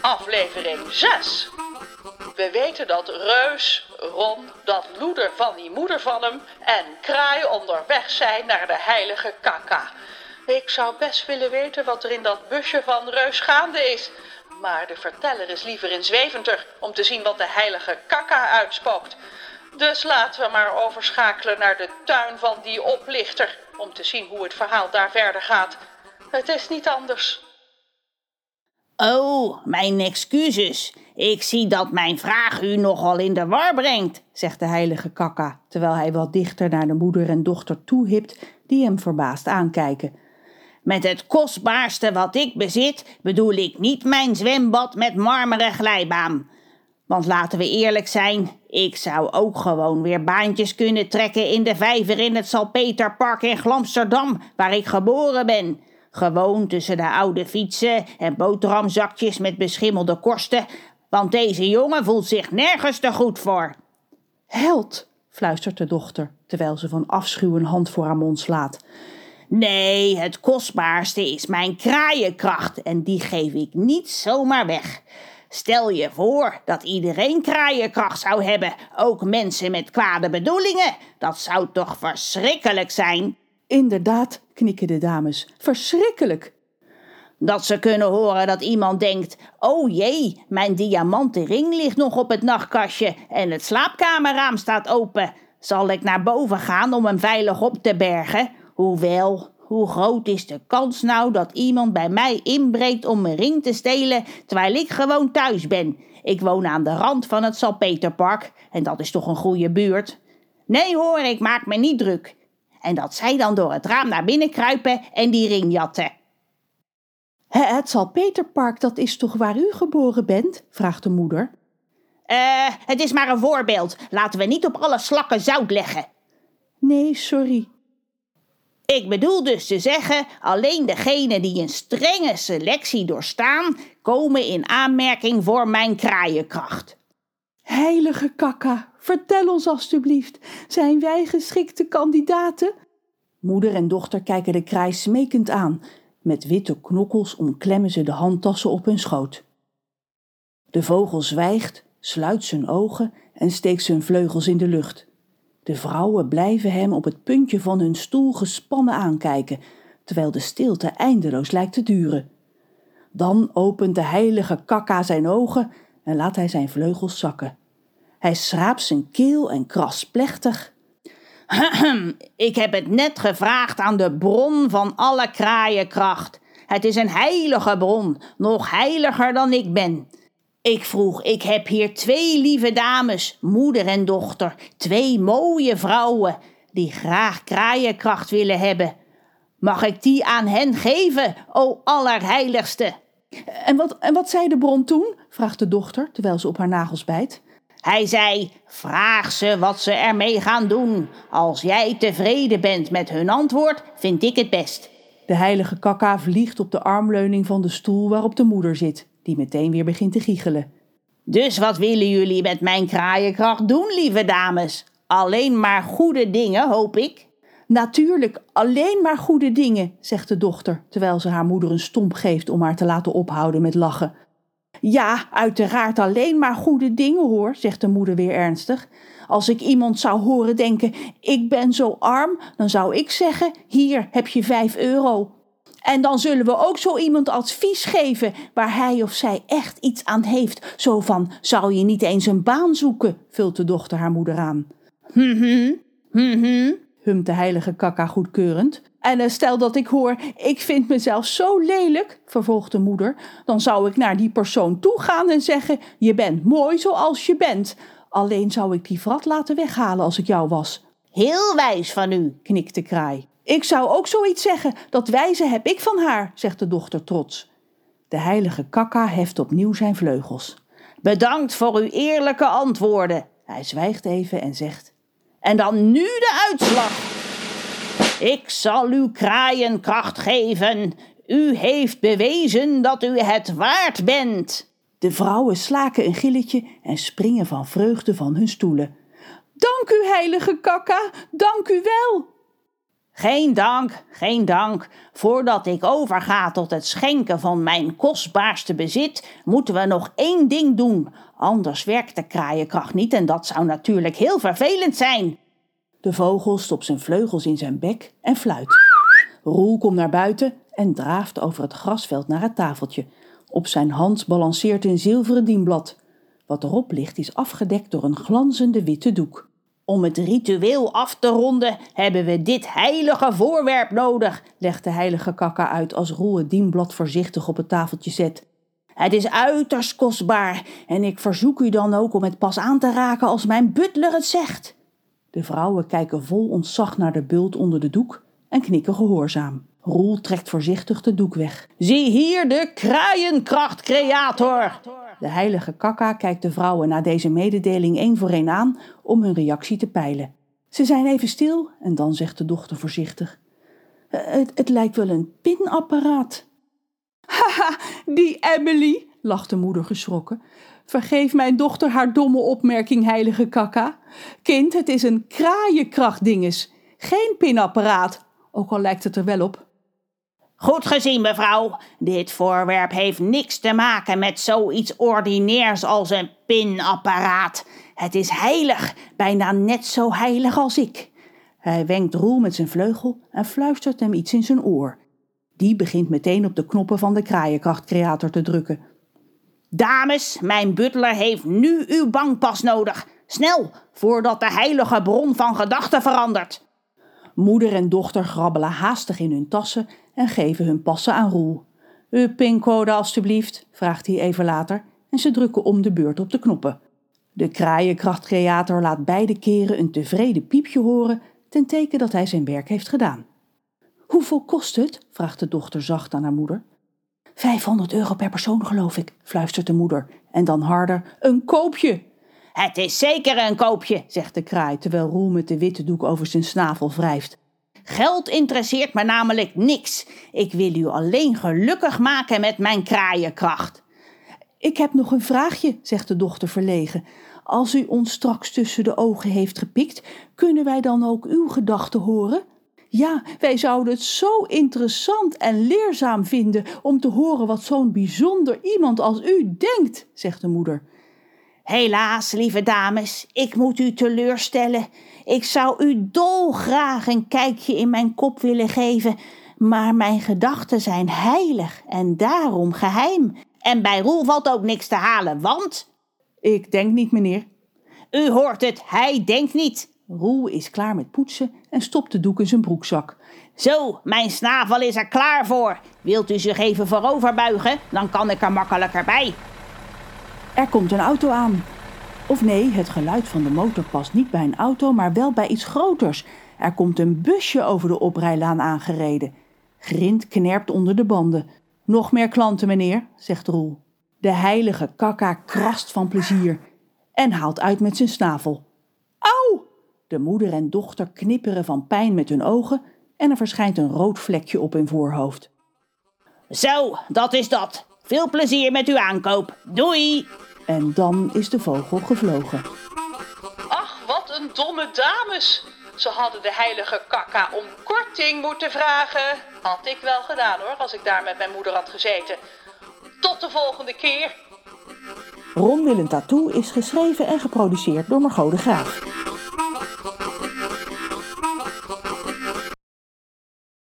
aflevering 6. We weten dat Reus, Ron, dat loeder van die moeder van hem en Kraai onderweg zijn naar de heilige Kaka. Ik zou best willen weten wat er in dat busje van Reus gaande is. Maar de verteller is liever in Zweventer om te zien wat de heilige Kaka uitspookt. Dus laten we maar overschakelen naar de tuin van die oplichter om te zien hoe het verhaal daar verder gaat. Het is niet anders. Oh, mijn excuses. Ik zie dat mijn vraag u nogal in de war brengt, zegt de heilige kakka, terwijl hij wat dichter naar de moeder en dochter toehipt, die hem verbaasd aankijken. Met het kostbaarste wat ik bezit, bedoel ik niet mijn zwembad met marmeren glijbaan. Want laten we eerlijk zijn, ik zou ook gewoon weer baantjes kunnen trekken in de vijver in het Salpeterpark in Glamsterdam, waar ik geboren ben. Gewoon tussen de oude fietsen en boterhamzakjes met beschimmelde korsten, want deze jongen voelt zich nergens te goed voor. Held, fluistert de dochter, terwijl ze van afschuw een hand voor haar mond slaat. Nee, het kostbaarste is mijn kraaienkracht en die geef ik niet zomaar weg. Stel je voor dat iedereen kraaienkracht zou hebben, ook mensen met kwade bedoelingen. Dat zou toch verschrikkelijk zijn? Inderdaad, knikken de dames. Verschrikkelijk. Dat ze kunnen horen dat iemand denkt: Oh jee, mijn diamanten ring ligt nog op het nachtkastje en het slaapkamerraam staat open. Zal ik naar boven gaan om hem veilig op te bergen? Hoewel, hoe groot is de kans nou dat iemand bij mij inbreekt om mijn ring te stelen terwijl ik gewoon thuis ben? Ik woon aan de rand van het Salpeterpark en dat is toch een goede buurt? Nee hoor, ik maak me niet druk. En dat zij dan door het raam naar binnen kruipen en die ring jatten. Het Salpeterpark, dat is toch waar u geboren bent? vraagt de moeder. Eh, het is maar een voorbeeld. Laten we niet op alle slakken zout leggen. Nee, sorry. Ik bedoel dus te zeggen, alleen degenen die een strenge selectie doorstaan, komen in aanmerking voor mijn kraaienkracht. Heilige kakka, vertel ons alstublieft, zijn wij geschikte kandidaten? Moeder en dochter kijken de kraai smekend aan. Met witte knokkels omklemmen ze de handtassen op hun schoot. De vogel zwijgt, sluit zijn ogen en steekt zijn vleugels in de lucht. De vrouwen blijven hem op het puntje van hun stoel gespannen aankijken, terwijl de stilte eindeloos lijkt te duren. Dan opent de heilige kakka zijn ogen en laat hij zijn vleugels zakken. Hij schraapt zijn keel en krast plechtig. Ik heb het net gevraagd aan de bron van alle kraaienkracht. Het is een heilige bron, nog heiliger dan ik ben. Ik vroeg, ik heb hier twee lieve dames, moeder en dochter, twee mooie vrouwen, die graag kraaienkracht willen hebben. Mag ik die aan hen geven, o allerheiligste? En wat, en wat zei de bron toen? vraagt de dochter, terwijl ze op haar nagels bijt. Hij zei: Vraag ze wat ze ermee gaan doen. Als jij tevreden bent met hun antwoord, vind ik het best. De heilige kakka vliegt op de armleuning van de stoel waarop de moeder zit, die meteen weer begint te giechelen. Dus wat willen jullie met mijn kraaienkracht doen, lieve dames? Alleen maar goede dingen, hoop ik. Natuurlijk, alleen maar goede dingen, zegt de dochter, terwijl ze haar moeder een stomp geeft om haar te laten ophouden met lachen. Ja, uiteraard alleen maar goede dingen hoor, zegt de moeder weer ernstig. Als ik iemand zou horen denken: ik ben zo arm, dan zou ik zeggen: hier heb je vijf euro. En dan zullen we ook zo iemand advies geven waar hij of zij echt iets aan heeft. Zo van: zou je niet eens een baan zoeken? vult de dochter haar moeder aan. Hm hm, hm hm, humt de heilige kakka goedkeurend. En eh, stel dat ik hoor, ik vind mezelf zo lelijk, vervolgt de moeder, dan zou ik naar die persoon toe gaan en zeggen: Je bent mooi zoals je bent. Alleen zou ik die vrat laten weghalen als ik jou was. Heel wijs van u, knikt de kraai. Ik zou ook zoiets zeggen, dat wijze heb ik van haar, zegt de dochter trots. De heilige kakka heft opnieuw zijn vleugels. Bedankt voor uw eerlijke antwoorden. Hij zwijgt even en zegt: En dan nu de uitslag. Ik zal u kraaienkracht geven. U heeft bewezen dat u het waard bent. De vrouwen slaken een gilletje en springen van vreugde van hun stoelen. Dank u, heilige kakka, dank u wel. Geen dank, geen dank. Voordat ik overga tot het schenken van mijn kostbaarste bezit, moeten we nog één ding doen. Anders werkt de kraaienkracht niet en dat zou natuurlijk heel vervelend zijn. De vogel stopt zijn vleugels in zijn bek en fluit. Roel komt naar buiten en draaft over het grasveld naar het tafeltje. Op zijn hand balanceert een zilveren dienblad. Wat erop ligt is afgedekt door een glanzende witte doek. Om het ritueel af te ronden hebben we dit heilige voorwerp nodig, legt de heilige kakka uit als Roel dienblad voorzichtig op het tafeltje zet. Het is uiterst kostbaar en ik verzoek u dan ook om het pas aan te raken als mijn butler het zegt. De vrouwen kijken vol ontzag naar de bult onder de doek en knikken gehoorzaam. Roel trekt voorzichtig de doek weg. Zie hier de kraaienkrachtcreator! De heilige kakka kijkt de vrouwen na deze mededeling één voor één aan om hun reactie te peilen. Ze zijn even stil en dan zegt de dochter voorzichtig: "Eh, Het, het lijkt wel een pinapparaat. Haha, die Emily, lacht de moeder geschrokken. Vergeef mijn dochter haar domme opmerking, heilige kakka. Kind, het is een kraaienkrachtdinges, geen pinapparaat, ook al lijkt het er wel op. Goed gezien, mevrouw. Dit voorwerp heeft niks te maken met zoiets ordinairs als een pinapparaat. Het is heilig, bijna net zo heilig als ik. Hij wenkt Roel met zijn vleugel en fluistert hem iets in zijn oor. Die begint meteen op de knoppen van de kraaienkrachtcreator te drukken. Dames, mijn butler heeft nu uw bankpas nodig. Snel, voordat de heilige bron van gedachten verandert. Moeder en dochter grabbelen haastig in hun tassen en geven hun passen aan Roel. Uw pincode alstublieft, vraagt hij even later en ze drukken om de beurt op de knoppen. De kraaienkrachtcreator laat beide keren een tevreden piepje horen ten teken dat hij zijn werk heeft gedaan. Hoeveel kost het? vraagt de dochter zacht aan haar moeder. 500 euro per persoon, geloof ik, fluistert de moeder. En dan harder: Een koopje! Het is zeker een koopje, zegt de kraai terwijl Roel met de witte doek over zijn snavel wrijft. Geld interesseert me namelijk niks. Ik wil u alleen gelukkig maken met mijn kraaienkracht. Ik heb nog een vraagje, zegt de dochter verlegen. Als u ons straks tussen de ogen heeft gepikt, kunnen wij dan ook uw gedachten horen? Ja, wij zouden het zo interessant en leerzaam vinden om te horen wat zo'n bijzonder iemand als u denkt, zegt de moeder. Helaas, lieve dames, ik moet u teleurstellen. Ik zou u dolgraag een kijkje in mijn kop willen geven, maar mijn gedachten zijn heilig en daarom geheim. En bij Roel valt ook niks te halen, want... Ik denk niet, meneer. U hoort het, hij denkt niet. Roel is klaar met poetsen en stopt de doek in zijn broekzak. Zo, mijn snavel is er klaar voor. Wilt u zich even voorover buigen, dan kan ik er makkelijker bij. Er komt een auto aan. Of nee, het geluid van de motor past niet bij een auto, maar wel bij iets groters. Er komt een busje over de oprijlaan aangereden. Grind knerpt onder de banden. Nog meer klanten, meneer, zegt Roel. De heilige kakka krast van plezier en haalt uit met zijn snavel. Auw! De moeder en dochter knipperen van pijn met hun ogen en er verschijnt een rood vlekje op hun voorhoofd. Zo, dat is dat. Veel plezier met uw aankoop. Doei! En dan is de vogel gevlogen. Ach, wat een domme dames. Ze hadden de heilige kakka om korting moeten vragen. Had ik wel gedaan hoor, als ik daar met mijn moeder had gezeten. Tot de volgende keer. Ron Willem Tattoo is geschreven en geproduceerd door Margot de Graaf.